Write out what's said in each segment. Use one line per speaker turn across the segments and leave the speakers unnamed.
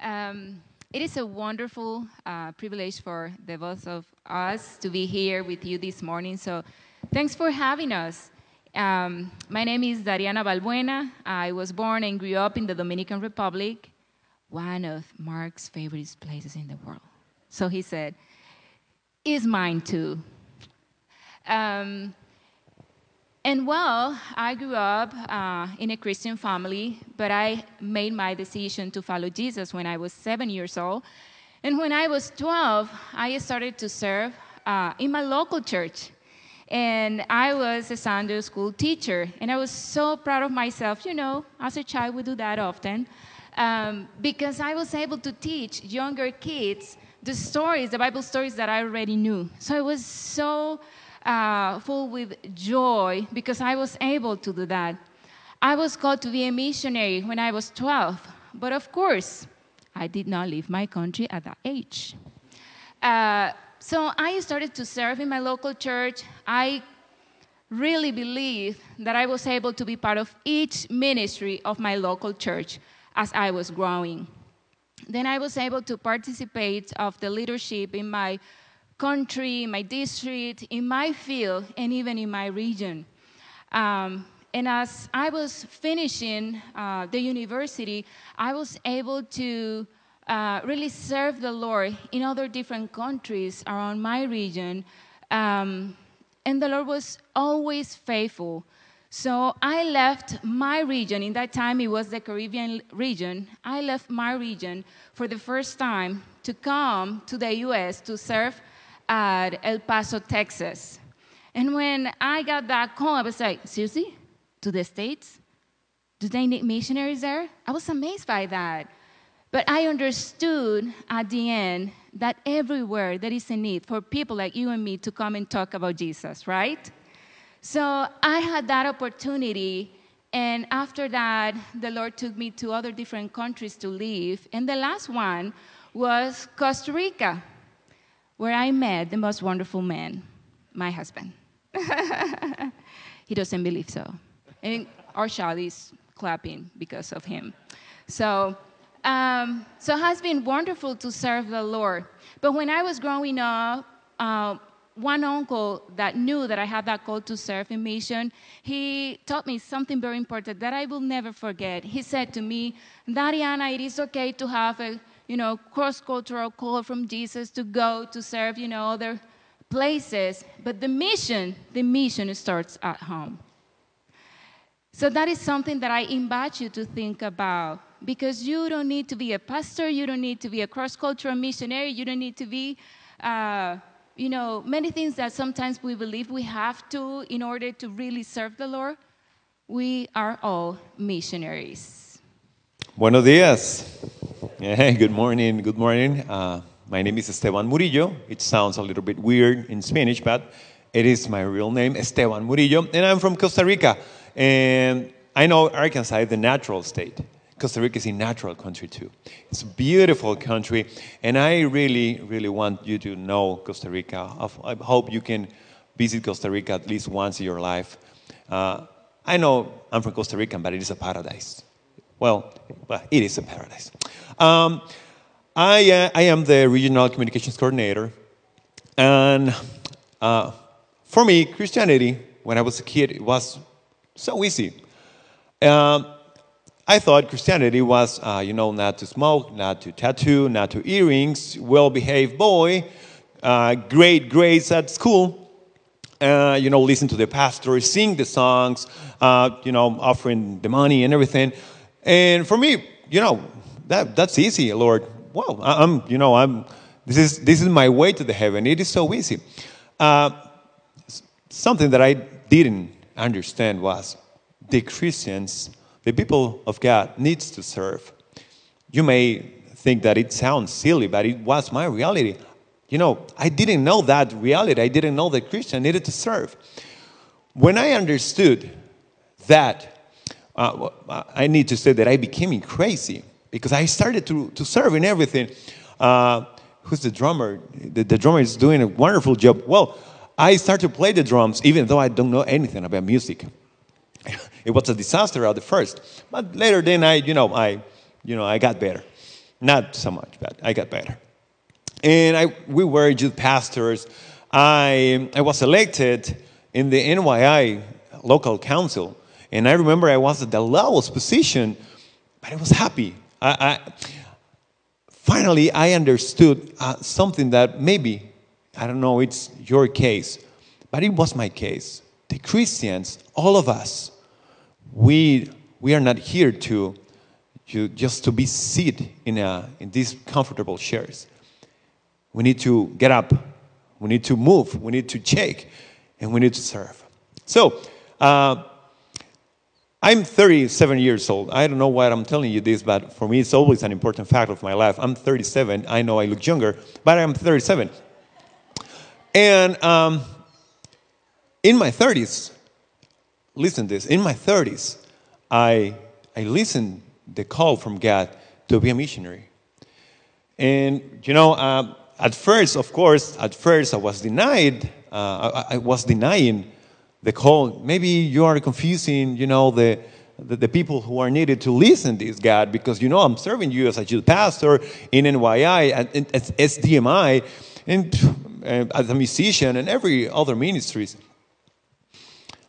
Um, it is a wonderful uh, privilege for the both of us to be here with you this morning. So, thanks for having us. Um, my name is Dariana Balbuena. I was born and grew up in the Dominican Republic, one of Mark's favorite places in the world. So he said, "Is mine too." Um, and well, I grew up uh, in a Christian family, but I made my decision to follow Jesus when I was seven years old. And when I was 12, I started to serve uh, in my local church. And I was a Sunday school teacher. And I was so proud of myself. You know, as a child, we do that often. Um, because I was able to teach younger kids the stories, the Bible stories that I already knew. So it was so uh, full with joy because I was able to do that. I was called to be a missionary when I was 12, but of course, I did not leave my country at that age. Uh, so I started to serve in my local church. I really believe that I was able to be part of each ministry of my local church as I was growing. Then I was able to participate of the leadership in my country, my district, in my field, and even in my region. Um, and as I was finishing uh, the university, I was able to uh, really serve the Lord in other different countries around my region. Um, and the Lord was always faithful. So I left my region, in that time it was the Caribbean region. I left my region for the first time to come to the US to serve at El Paso, Texas. And when I got back home, I was like, seriously? To the States? Do they need missionaries there? I was amazed by that. But I understood at the end that everywhere there is a need for people like you and me to come and talk about Jesus, right? So I had that opportunity. And after that, the Lord took me to other different countries to live. And the last one was Costa Rica where I met the most wonderful man, my husband. he doesn't believe so. And our child is clapping because of him. So, um, so it has been wonderful to serve the Lord. But when I was growing up, uh, one uncle that knew that I had that call to serve in mission, he taught me something very important that I will never forget. He said to me, Dariana, it is okay to have a you know, cross-cultural call from Jesus to go to serve, you know, other places. But the mission, the mission starts at home. So that is something that I invite you to think about because you don't need to be a pastor, you don't need to be a cross-cultural missionary, you don't need to be, uh, you know, many things that sometimes we believe we have to in order to really serve the Lord. We are all missionaries.
Buenos días. Yeah, good morning. Good morning. Uh, my name is Esteban Murillo. It sounds a little bit weird in Spanish, but it is my real name, Esteban Murillo, and I'm from Costa Rica. And I know Arkansas is the natural state. Costa Rica is a natural country too. It's a beautiful country, and I really, really want you to know Costa Rica. I hope you can visit Costa Rica at least once in your life. Uh, I know I'm from Costa Rica, but it is a paradise. Well, it is a paradise. Um, I, uh, I am the regional communications coordinator. And uh, for me, Christianity, when I was a kid, it was so easy. Um, I thought Christianity was, uh, you know, not to smoke, not to tattoo, not to earrings, well behaved boy, uh, great grades at school, uh, you know, listen to the pastor, sing the songs, uh, you know, offering the money and everything. And for me, you know, that, that's easy, Lord. Well, I'm, you know, I'm, this is, this is my way to the heaven. It is so easy. Uh, something that I didn't understand was the Christians, the people of God, needs to serve. You may think that it sounds silly, but it was my reality. You know, I didn't know that reality. I didn't know that Christian needed to serve. When I understood that uh, I need to say that I became crazy because I started to, to serve in everything. Uh, who's the drummer? The, the drummer is doing a wonderful job. Well, I started to play the drums even though I don't know anything about music. it was a disaster at the first, but later then I, you know, I, you know, I got better. Not so much, but I got better. And I, we were youth pastors. I, I was elected in the NYI local council. And I remember I was at the lowest position, but I was happy. I, I finally, I understood uh, something that maybe, I don't know, it's your case, but it was my case. The Christians, all of us, we, we are not here to, to just to be seated in, a, in these comfortable chairs. We need to get up. We need to move. We need to shake. And we need to serve. So, uh, I'm 37 years old. I don't know why I'm telling you this, but for me, it's always an important fact of my life. I'm 37. I know I look younger, but I'm 37. And um, in my 30s, listen to this, in my 30s, I, I listened the call from God to be a missionary. And, you know, uh, at first, of course, at first I was denied, uh, I, I was denying the call. Maybe you are confusing, you know, the, the, the, people who are needed to listen to this God because, you know, I'm serving you as a youth pastor in NYI, and as SDMI, and, and as a musician and every other ministries.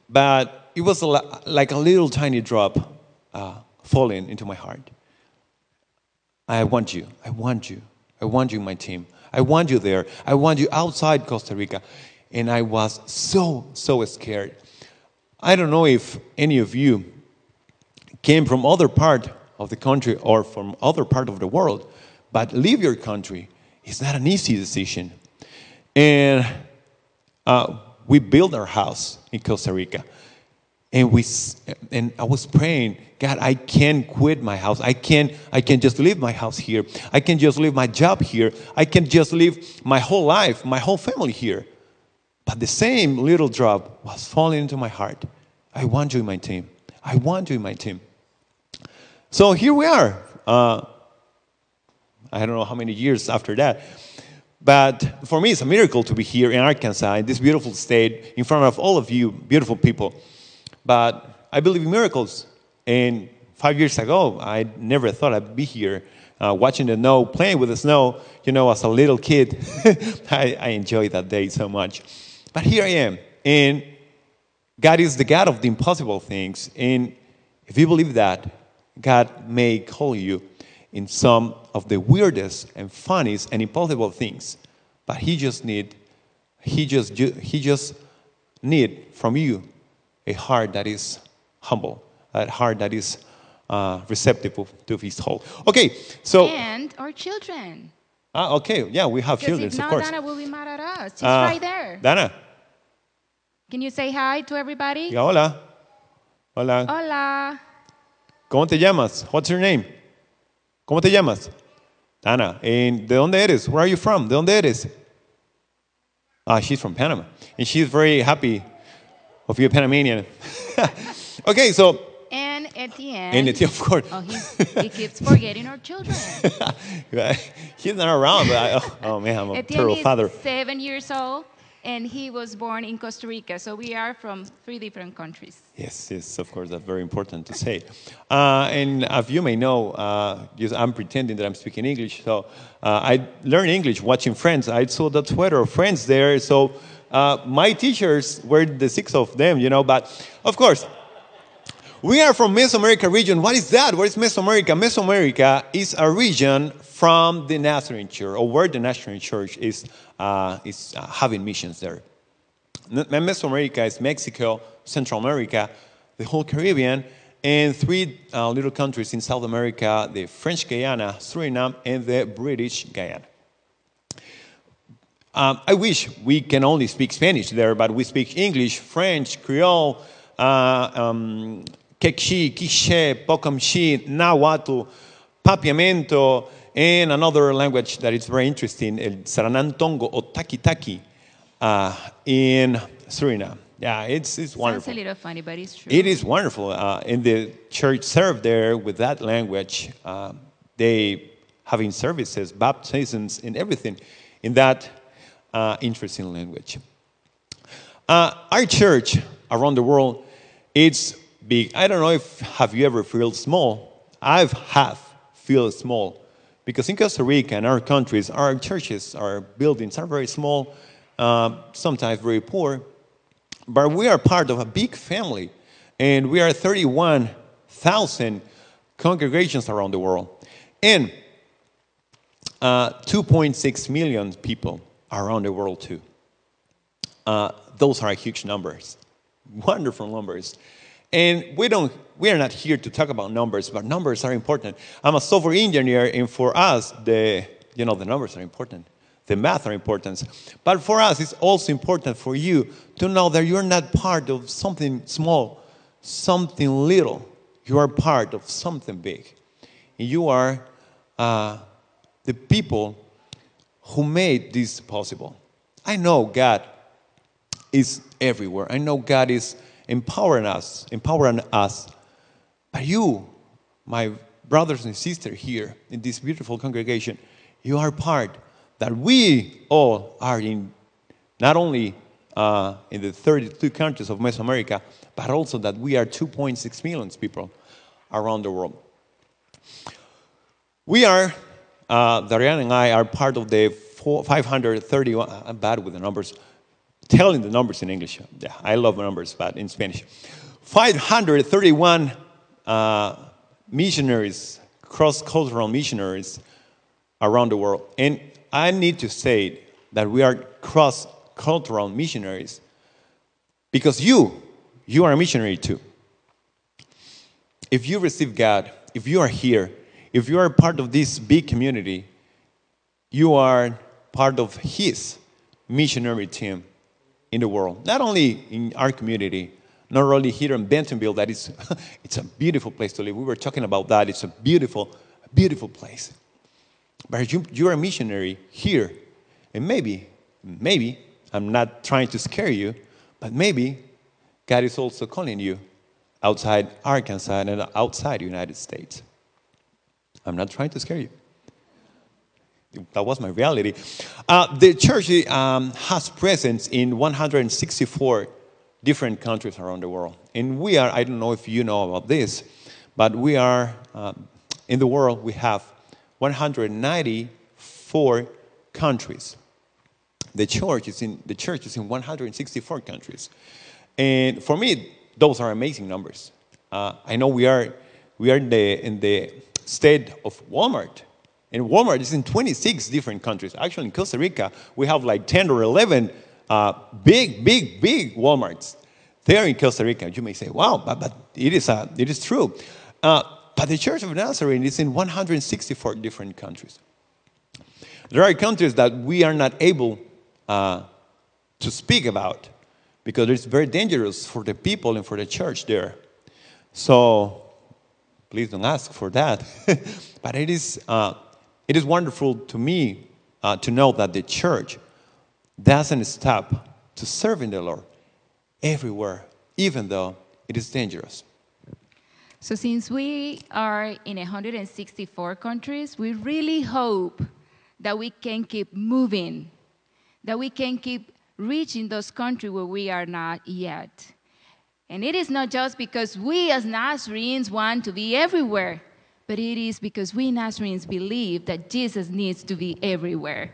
But it was a, like a little tiny drop uh, falling into my heart. I want you. I want you. I want you, my team. I want you there. I want you outside Costa Rica and I was so, so scared. I don't know if any of you came from other part of the country or from other part of the world, but leave your country is not an easy decision. And uh, we built our house in Costa Rica. And, we, and I was praying, God, I can't quit my house. I can't, I can't just leave my house here. I can't just leave my job here. I can't just leave my whole life, my whole family here. But the same little drop was falling into my heart. I want you in my team. I want you in my team. So here we are. Uh, I don't know how many years after that. But for me, it's a miracle to be here in Arkansas, in this beautiful state, in front of all of you, beautiful people. But I believe in miracles. And five years ago, I never thought I'd be here uh, watching the snow, playing with the snow. You know, as a little kid, I, I enjoyed that day so much. But here I am. And God is the God of the impossible things. And if you believe that, God may call you in some of the weirdest and funniest and impossible things. But He just need, He just, He just need from you a heart that is humble, a heart that is uh, receptive to His call. Okay, so
and our children.
Ah, okay. Yeah, we have children,
of
course.
Dana will be mad at us. She's uh, right there.
Dana.
Can you say hi to everybody?
Yeah, hola. Hola.
Hola.
¿Cómo te llamas? What's your name? ¿Cómo te llamas? Dana. And ¿de dónde eres? Where are you from? ¿De dónde eres? Ah, she's from Panama. And she's very happy of you, Panamanian. okay, so
and Etienne.
And Etienne, of course.
Oh, he keeps forgetting our children.
He's not around, but I, oh, oh, man, I'm a terrible father.
Is seven years old, and he was born in Costa Rica. So we are from three different countries.
Yes, yes, of course, that's very important to say. Uh, and as you may know, uh, I'm pretending that I'm speaking English. So uh, I learned English watching Friends. I saw the Twitter of Friends there. So uh, my teachers were the six of them, you know. But of course, we are from Mesoamerica region. What is that? What is Mesoamerica? Mesoamerica is a region from the Nazarene Church, or where the Nazarene Church is, uh, is uh, having missions there. Mesoamerica is Mexico, Central America, the whole Caribbean, and three uh, little countries in South America the French Guiana, Suriname, and the British Guiana. Um, I wish we can only speak Spanish there, but we speak English, French, Creole, uh, um, Kekshi, Quiche, Pocumshi, Nahuatl, Papiamento, and another language that is very interesting, El Saranan Tongo or Taki Taki uh, in Suriname. Yeah, it's, it's wonderful.
Sounds a little funny, but it's true.
It is wonderful. Uh, in the church served there with that language, uh, they having services, baptisms, and everything in that uh, interesting language. Uh, our church around the world, it's big. I don't know if have you ever felt small. I've have feel small Because in Costa Rica and our countries, our churches, our buildings are very small, uh, sometimes very poor, but we are part of a big family, and we are 31,000 congregations around the world. And uh, 2.6 million people around the world, too. Uh, those are huge numbers, wonderful numbers. And we don't, we are not here to talk about numbers, but numbers are important. I'm a software engineer, and for us, the, you know, the numbers are important. The math are important. But for us, it's also important for you to know that you're not part of something small, something little. You are part of something big. And you are uh, the people who made this possible. I know God is everywhere. I know God is empowering us, empowering us. But you, my brothers and sisters here in this beautiful congregation, you are part that we all are in not only uh, in the 32 countries of Mesoamerica, but also that we are 2.6 million people around the world. We are, uh, Darian and I are part of the 531, I'm bad with the numbers, telling the numbers in English. Yeah, I love numbers, but in Spanish. 531 uh, missionaries, cross cultural missionaries around the world. And I need to say that we are cross cultural missionaries because you, you are a missionary too. If you receive God, if you are here, if you are part of this big community, you are part of His missionary team in the world. Not only in our community, not only here in Bentonville, that is, it's a beautiful place to live. We were talking about that. It's a beautiful, beautiful place. But you, you're a missionary here, and maybe, maybe, I'm not trying to scare you, but maybe God is also calling you outside Arkansas and outside the United States. I'm not trying to scare you. That was my reality. Uh, the church um, has presence in 164 different countries around the world. And we are, I don't know if you know about this, but we are, uh, in the world, we have 194 countries. The church is in, the church is in 164 countries. And for me, those are amazing numbers. Uh, I know we are, we are in the, in the state of Walmart. And Walmart is in 26 different countries. Actually, in Costa Rica, we have like 10 or 11 uh, big, big, big Walmarts there in Costa Rica. You may say, wow, but, but it, is, uh, it is true. Uh, but the Church of Nazarene is in 164 different countries. There are countries that we are not able uh, to speak about because it's very dangerous for the people and for the church there. So please don't ask for that. but it is, uh, it is wonderful to me uh, to know that the church doesn't stop to serving the Lord everywhere, even though it is dangerous.
So, since we are in 164 countries, we really hope that we can keep moving, that we can keep reaching those countries where we are not yet. And it is not just because we as Nazarenes want to be everywhere, but it is because we Nazarenes believe that Jesus needs to be everywhere.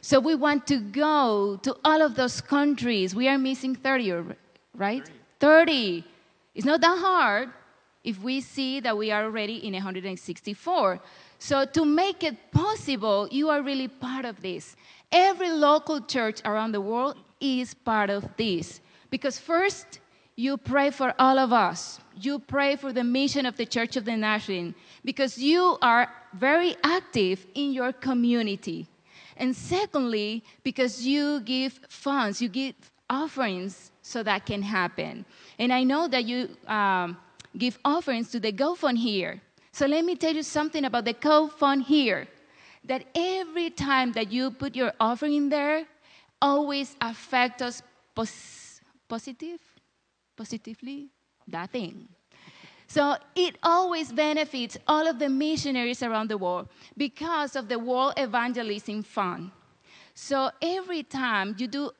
So we want to go to all of those countries. We are missing 30, right? 30. 30. It's not that hard if we see that we are already in 164. So to make it possible, you are really part of this. Every local church around the world is part of this. Because first, you pray for all of us. You pray for the mission of the Church of the Nazarene because you are very active in your community. And secondly, because you give funds, you give offerings so that can happen. And I know that you um, give offerings to the GoFund here. So let me tell you something about the GoFund here. That every time that you put your offering there, always affect us pos- positive positively that thing. So it always benefits all of the missionaries around the world because of the World Evangelism Fund. So every time you do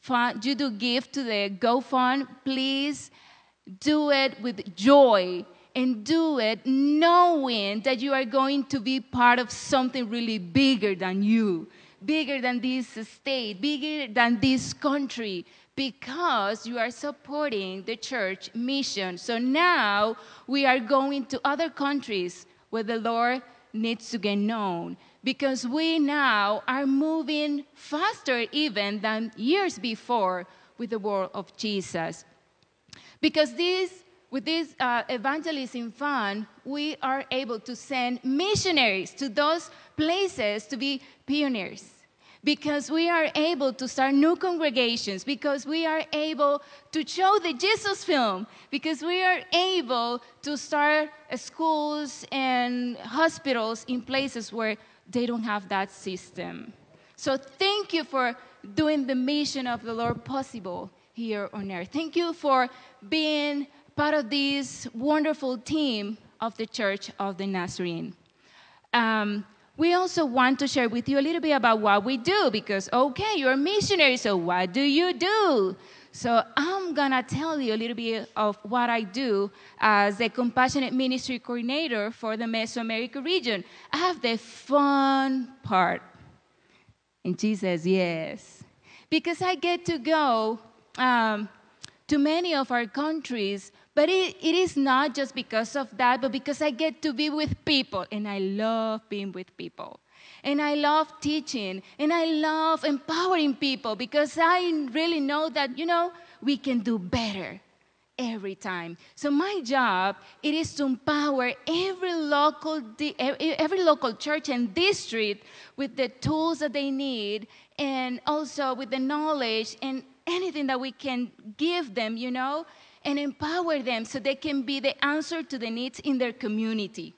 fund, you do give to the GoFund, please do it with joy and do it knowing that you are going to be part of something really bigger than you, bigger than this state, bigger than this country, because you are supporting the church mission. So now we are going to other countries where the Lord needs to get known because we now are moving faster even than years before with the word of Jesus. Because this, with this uh, evangelism fund, we are able to send missionaries to those places to be pioneers because we are able to start new congregations, because we are able to show the Jesus film, because we are able to start schools and hospitals in places where they don't have that system. So thank you for doing the mission of the Lord possible here on earth. Thank you for being part of this wonderful team of the Church of the Nazarene. Um, we also want to share with you a little bit about what we do because, okay, you're a missionary, so what do you do? So I'm gonna tell you a little bit of what I do as the compassionate ministry coordinator for the Mesoamerica region. I have the fun part. And she says, yes. Because I get to go um, to many of our countries, but it, it is not just because of that, but because I get to be with people, and I love being with people. And I love teaching, and I love empowering people because I really know that, you know, we can do better every time. So my job it is to empower every local every local church and district with the tools that they need and also with the knowledge and anything that we can give them, you know, and empower them so they can be the answer to the needs in their community.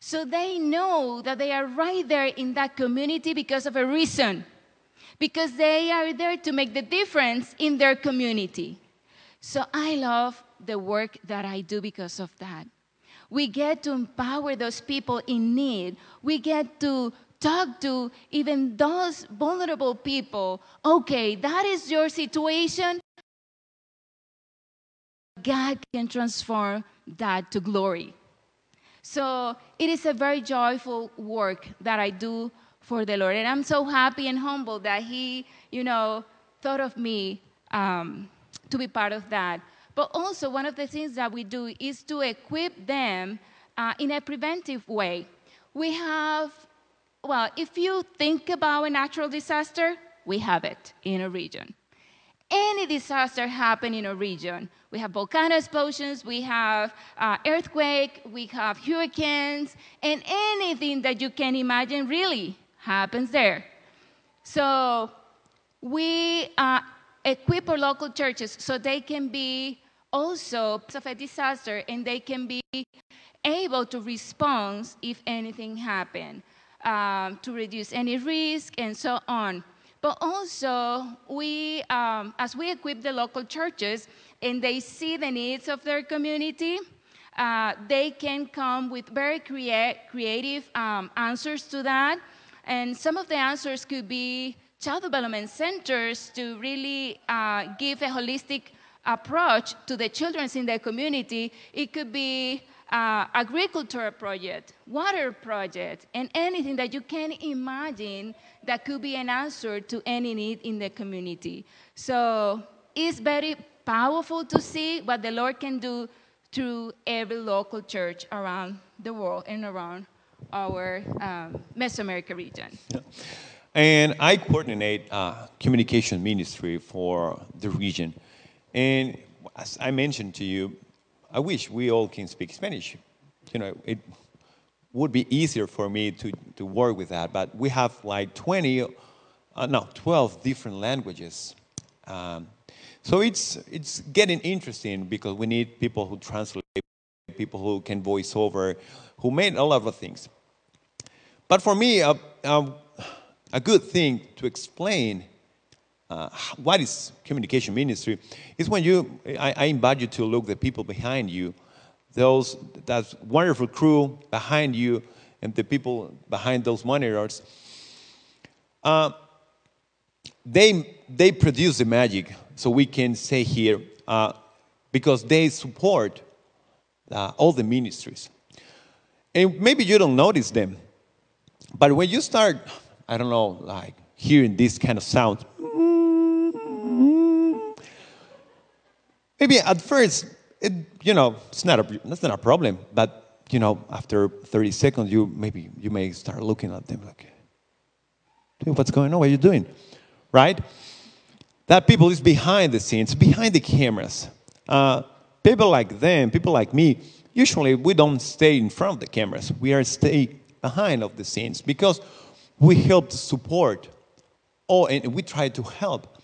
So they know that they are right there in that community because of a reason, because they are there to make the difference in their community. So I love the work that I do because of that. We get to empower those people in need. We get to talk to even those vulnerable people. Okay, that is your situation. God can transform that to glory. So it is a very joyful work that I do for the Lord. And I'm so happy and humble that He, you know, thought of me um, to be part of that. But also, one of the things that we do is to equip them uh, in a preventive way. We have well, if you think about a natural disaster, we have it in a region. Any disaster happen in a region. We have volcano explosions, we have uh, earthquake, we have hurricanes, and anything that you can imagine really happens there. So we uh, equip our local churches so they can be also of a disaster and they can be able to respond if anything happens um, to reduce any risk and so on. But also, we, um, as we equip the local churches and they see the needs of their community, uh, they can come with very crea- creative um, answers to that. And some of the answers could be child development centers to really uh, give a holistic approach to the children in their community. It could be uh, agriculture project, water project, and anything that you can imagine that could be an answer to any need in the community. So it's very powerful to see what the Lord can do through every local church around the world and around our um, Mesoamerica region. Yeah.
And I coordinate uh, communication ministry for the region. And as I mentioned to you, I wish we all can speak Spanish. You know, it would be easier for me to, to work with that, but we have like 20, uh, no, 12 different languages. Um, so it's, it's getting interesting because we need people who translate, people who can voice over, who made a lot of things. But for me, a, a, a good thing to explain uh, what is communication ministry is when you I, I, invite you to look the people behind you those that wonderful crew behind you and the people behind those monitors uh, they they produce the magic so we can say here uh, because they support uh, all the ministries. And maybe you don't notice them, but when you start, I don't know, like hearing this kind of sound, maybe at first, it, you know, it's not a, that's not a problem, but you know, after 30 seconds, you maybe you may start looking at them like, what's going on? What are you doing? Right? That people is behind the scenes, behind the cameras. Uh, people like them, people like me, usually we don't stay in front of the cameras. We are stay behind of the scenes because we help to support or and we try to help.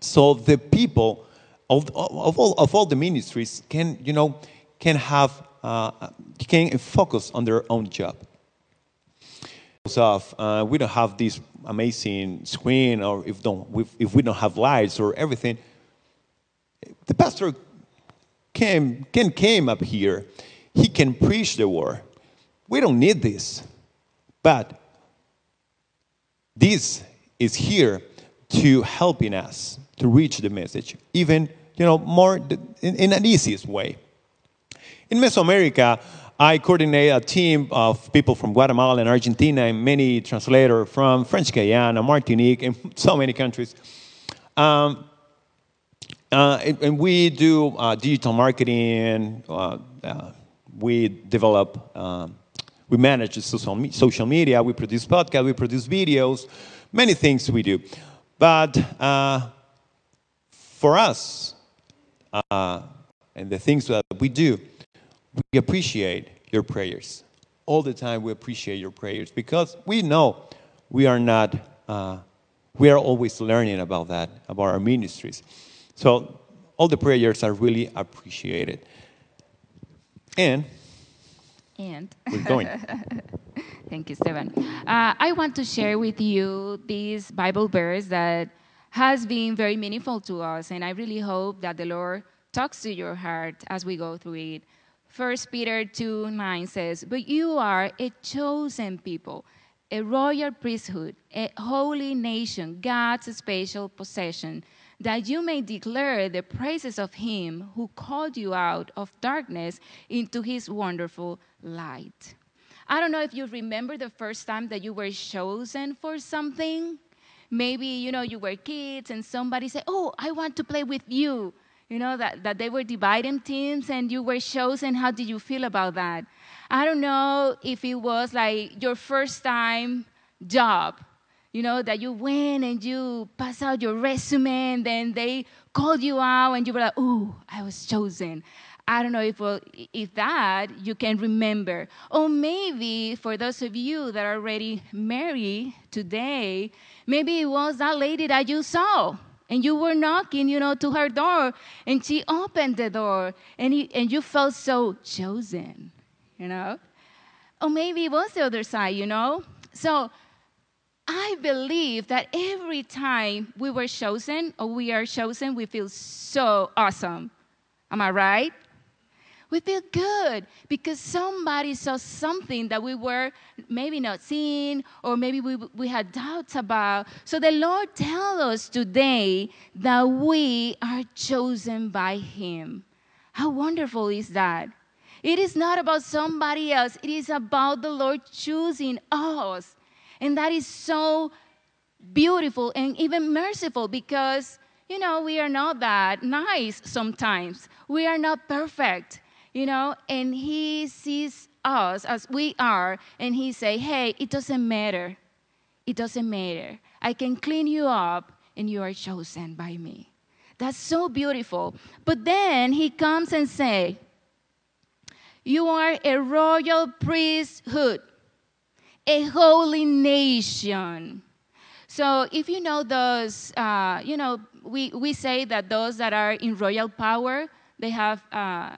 So the people of, of, all, of all the ministries can, you know, can have, uh, can focus on their own job. Of, uh, we don't have this amazing screen or if, don't, if we don't have lights or everything, the pastor can, can came up here. He can preach the word. We don't need this. But this is here to helping us to reach the message, even you know more in, in an easiest way. In Mesoamerica, I coordinate a team of people from Guatemala and Argentina and many translators from French Guiana, Martinique, and so many countries. Um, uh, and, we do uh, digital marketing. Uh, uh we develop, um, we manage social, social media. We produce podcasts. We produce videos. Many things we do. But uh, for us, uh, and the things that we do, we appreciate your prayers. All the time, we appreciate your prayers because we know we are not, uh, we are always learning about that, about our ministries. So, all the prayers are really appreciated. And,
and,
we're going.
Thank you, Stephen. Uh, I want to share with you this Bible verse that has been very meaningful to us, and I really hope that the Lord talks to your heart as we go through it. 1 Peter 2 9 says, But you are a chosen people, a royal priesthood, a holy nation, God's special possession, that you may declare the praises of him who called you out of darkness into his wonderful light. I don't know if you remember the first time that you were chosen for something. Maybe, you know, you were kids and somebody said, Oh, I want to play with you you know, that, that they were dividing teams and you were chosen. How did you feel about that? I don't know if it was like your first time job, you know, that you went and you pass out your resume and then they called you out and you were like, oh, I was chosen. I don't know if, well, if that you can remember. Or maybe for those of you that are already married today, maybe it was that lady that you saw and you were knocking, you know, to her door, and she opened the door, and you, and you felt so chosen, you know? Or maybe it was the other side, you know? So I believe that every time we were chosen or we are chosen, we feel so awesome. Am I right? We feel good because somebody saw something that we were maybe not seeing or maybe we, we had doubts about. So the Lord tells us today that we are chosen by Him. How wonderful is that? It is not about somebody else, it is about the Lord choosing us. And that is so beautiful and even merciful because, you know, we are not that nice sometimes. We are not perfect you know, and he sees us as we are, and he say, hey, it doesn't matter. It doesn't matter. I can clean you up, and you are chosen by me. That's so beautiful. But then he comes and say, you are a royal priesthood, a holy nation. So if you know those, uh, you know, we, we say that those that are in royal power, they have uh,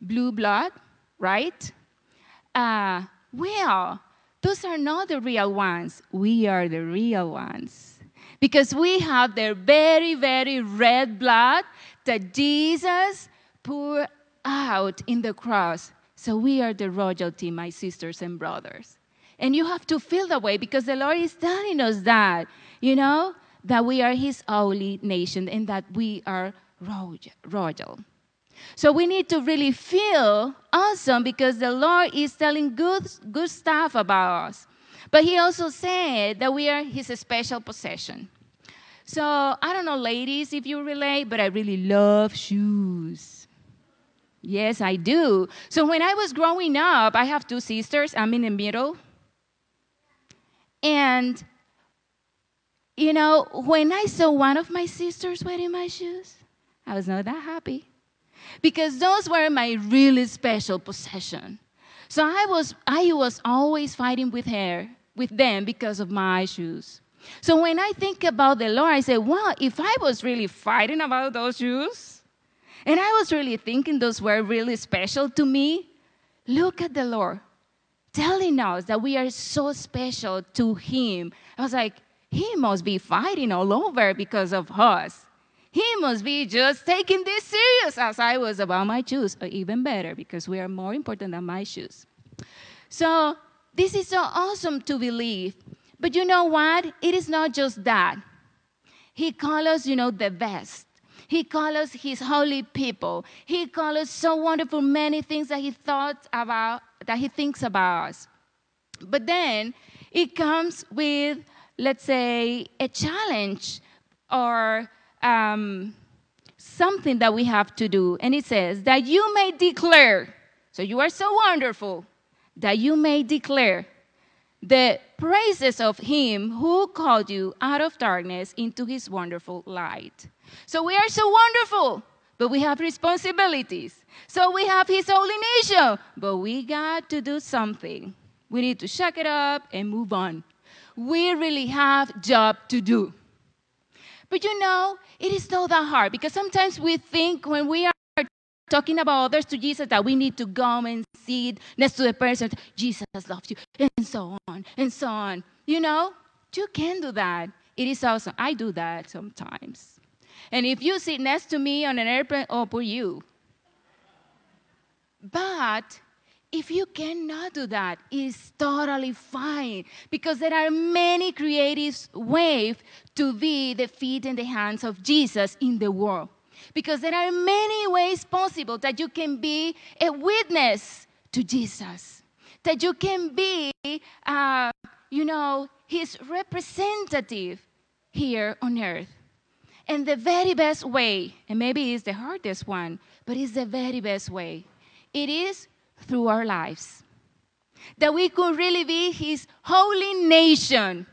blue blood, right? Uh, well, those are not the real ones. We are the real ones. Because we have the very, very red blood that Jesus poured out in the cross. So we are the royalty, my sisters and brothers. And you have to feel that way because the Lord is telling us that, you know, that we are His holy nation and that we are royal. So we need to really feel awesome because the Lord is telling good, good stuff about us. But He also said that we are His special possession. So I don't know, ladies, if you relate, but I really love shoes. Yes, I do. So when I was growing up, I have two sisters. I'm in the middle. And, you know, when I saw one of my sisters wearing my shoes, I was not that happy because those were my really special possession. So I was, I was always fighting with her, with them because of my shoes. So when I think about the Lord, I say, wow, if I was really fighting about those shoes, and I was really thinking those were really special to me, look at the Lord telling us that we are so special to Him. I was like, He must be fighting all over because of us. He must be just taking this serious as I was about my shoes, or even better, because we are more important than my shoes. So, this is so awesome to believe. But you know what? It is not just that. He calls us, you know, the best. He calls us his holy people. He calls us so wonderful many things that he thought about, that he thinks about us. But then it comes with, let's say, a challenge or um, something that we have to do. And it says, that you may declare, so you are so wonderful, that you may declare the praises of him who called you out of darkness into his wonderful light. So we are so wonderful, but we have responsibilities. So we have his holy nation, but we got to do something. We need to shake it up and move on. We really have job to do. But you know, it is not that hard because sometimes we think when we are talking about others to Jesus that we need to go and sit next to the person, Jesus loves you, and so on, and so on. You know, you can do that. It is awesome. I do that sometimes. And if you sit next to me on an airplane, oh, for you. But if you cannot do that, it's totally fine because there are many creative ways to be the feet and the hands of Jesus in the world. Because there are many ways possible that you can be a witness to Jesus, that you can be, uh, you know, his representative here on earth. And the very best way, and maybe it's the hardest one, but it's the very best way, it is through our lives. That we could really be His holy nation.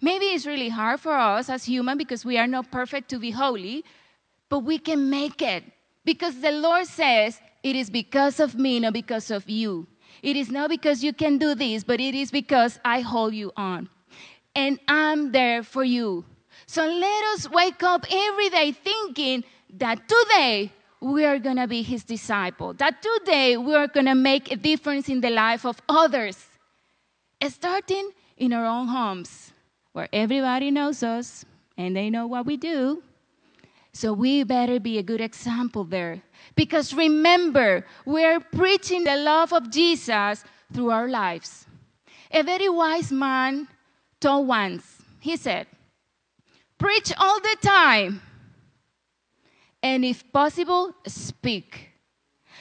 Maybe it's really hard for us as human because we are not perfect to be holy, but we can make it because the Lord says, It is because of me, not because of you. It is not because you can do this, but it is because I hold you on. And I'm there for you. So let us wake up every day thinking that today we are going to be his disciple. That today we are going to make a difference in the life of others, starting in our own homes where everybody knows us and they know what we do. So we better be a good example there. Because remember, we're preaching the love of Jesus through our lives. A very wise man told once, he said, Preach all the time and if possible, speak.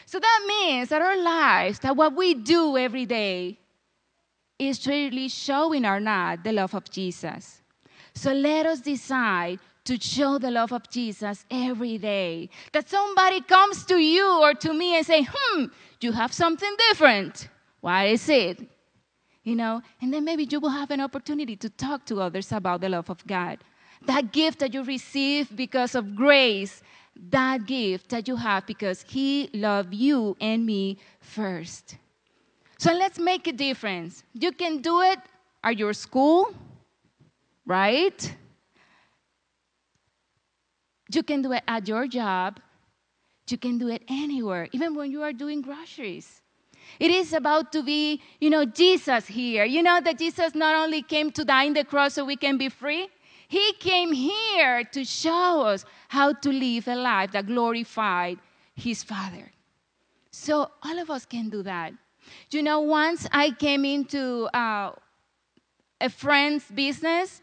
So that means that our lives, that what we do every day, is really showing or not the love of Jesus. So let us decide to show the love of Jesus every day. That somebody comes to you or to me and say, hmm, you have something different. Why is it? You know, and then maybe you will have an opportunity to talk to others about the love of God. That gift that you receive because of grace that gift that you have because He loved you and me first. So let's make a difference. You can do it at your school, right? You can do it at your job. You can do it anywhere, even when you are doing groceries. It is about to be, you know, Jesus here. You know that Jesus not only came to die in the cross so we can be free, he came here to show us how to live a life that glorified His Father. So all of us can do that. You know, once I came into uh, a friend's business,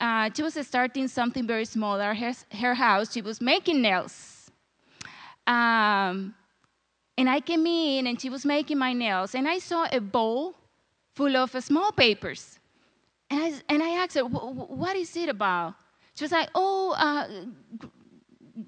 uh, she was starting something very small at her, her house. She was making nails. Um, and I came in and she was making my nails, and I saw a bowl full of small papers. And I, and I asked her, What is it about? She was like, Oh, uh,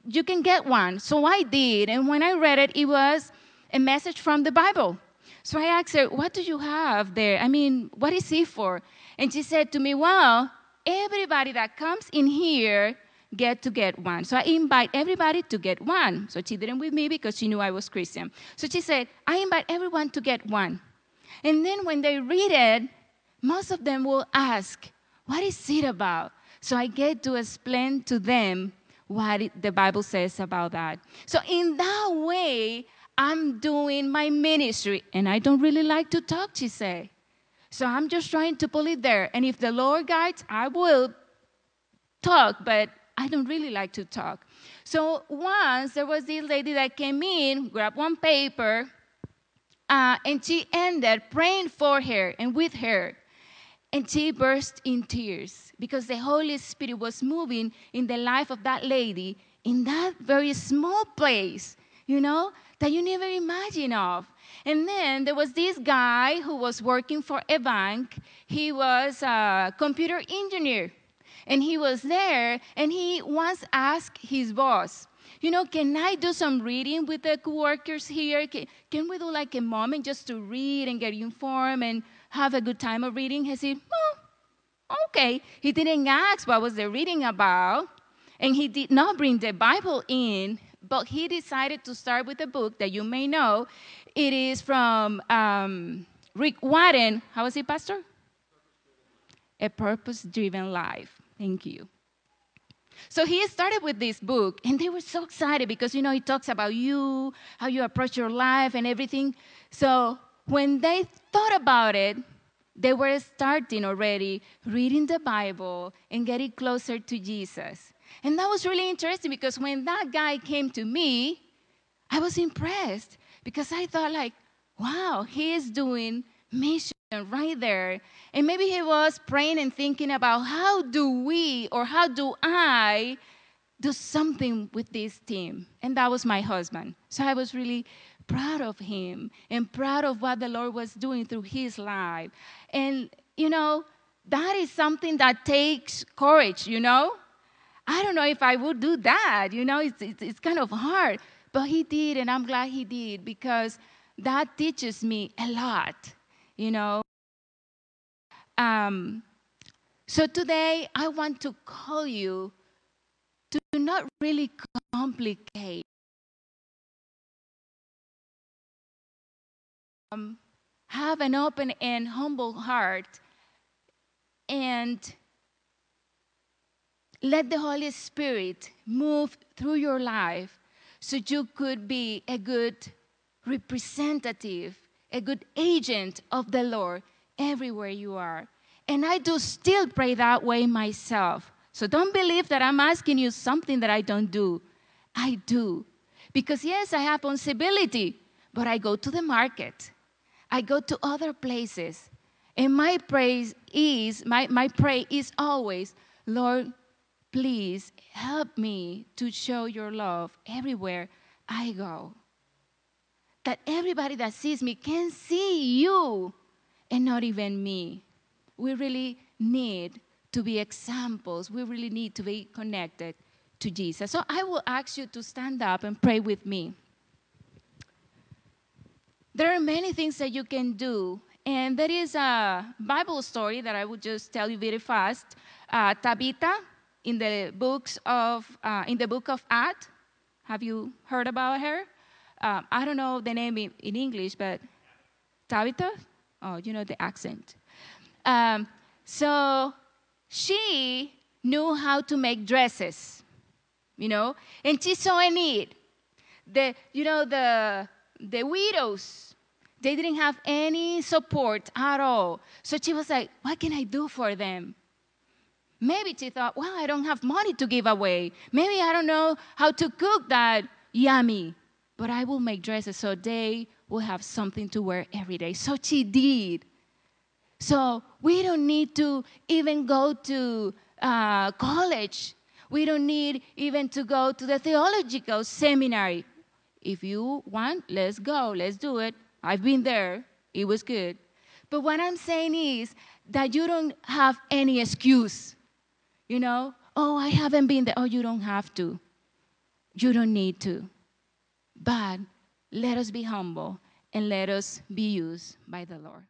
you can get one. So I did. And when I read it, it was a message from the Bible. So I asked her, What do you have there? I mean, what is it for? And she said to me, Well, everybody that comes in here get to get one. So I invite everybody to get one. So she didn't with me because she knew I was Christian. So she said, I invite everyone to get one. And then when they read it, most of them will ask, What is it about? So I get to explain to them what the Bible says about that. So in that way, I'm doing my ministry, and I don't really like to talk, she said. So I'm just trying to pull it there. And if the Lord guides, I will talk, but I don't really like to talk. So once there was this lady that came in, grabbed one paper, uh, and she ended praying for her and with her. And she burst in tears because the Holy Spirit was moving in the life of that lady in that very small place, you know, that you never imagine of. And then there was this guy who was working for a bank. He was a computer engineer. And he was there, and he once asked his boss, you know, can I do some reading with the coworkers here? Can, can we do like a moment just to read and get informed and have a good time of reading? He said, oh, okay. He didn't ask what was the reading about, and he did not bring the Bible in, but he decided to start with a book that you may know. It is from um, Rick Warren. How was it, Pastor? A Purpose Driven Life. Thank you. So he started with this book, and they were so excited because, you know, he talks about you, how you approach your life, and everything. So when they thought about it, they were starting already reading the Bible and getting closer to Jesus. And that was really interesting because when that guy came to me, I was impressed because I thought, like, wow, he is doing mission right there. And maybe he was praying and thinking about how do we or how do I do something with this team? And that was my husband. So I was really proud of him and proud of what the Lord was doing through his life. And, you know, that is something that takes courage, you know? I don't know if I would do that, you know, it's, it's, it's kind of hard. But he did, and I'm glad he did because that teaches me a lot you know. Um, so today I want to call you to not really complicate. Um, have an open and humble heart and let the Holy Spirit move through your life so you could be a good representative a good agent of the Lord everywhere you are. And I do still pray that way myself. So don't believe that I'm asking you something that I don't do. I do. Because yes, I have responsibility, but I go to the market. I go to other places. And my praise is, my, my prayer is always, Lord, please help me to show your love everywhere I go that everybody that sees me can see you and not even me. We really need to be examples. We really need to be connected to Jesus. So I will ask you to stand up and pray with me. There are many things that you can do, and there is a Bible story that I will just tell you very fast. Uh, Tabitha in the books of uh, in the book of Acts. Have you heard about her? um, I don't know the name in, in, English, but Tabitha? Oh, you know the accent. Um, so she knew how to make dresses, you know, and she saw a need. The, you know, the, the widows, they didn't have any support at all. So she was like, what can I do for them? Maybe she thought, well, I don't have money to give away. Maybe I don't know how to cook that yummy but I will make dresses so they will have something to wear every day. So she did. So we don't need to even go to uh, college. We don't need even to go to the theological seminary. If you want, let's go, let's do it. I've been there, it was good. But what I'm saying is that you don't have any excuse. You know, oh, I haven't been there. Oh, you don't have to. You don't need to. But let us be humble and let us be used by the Lord.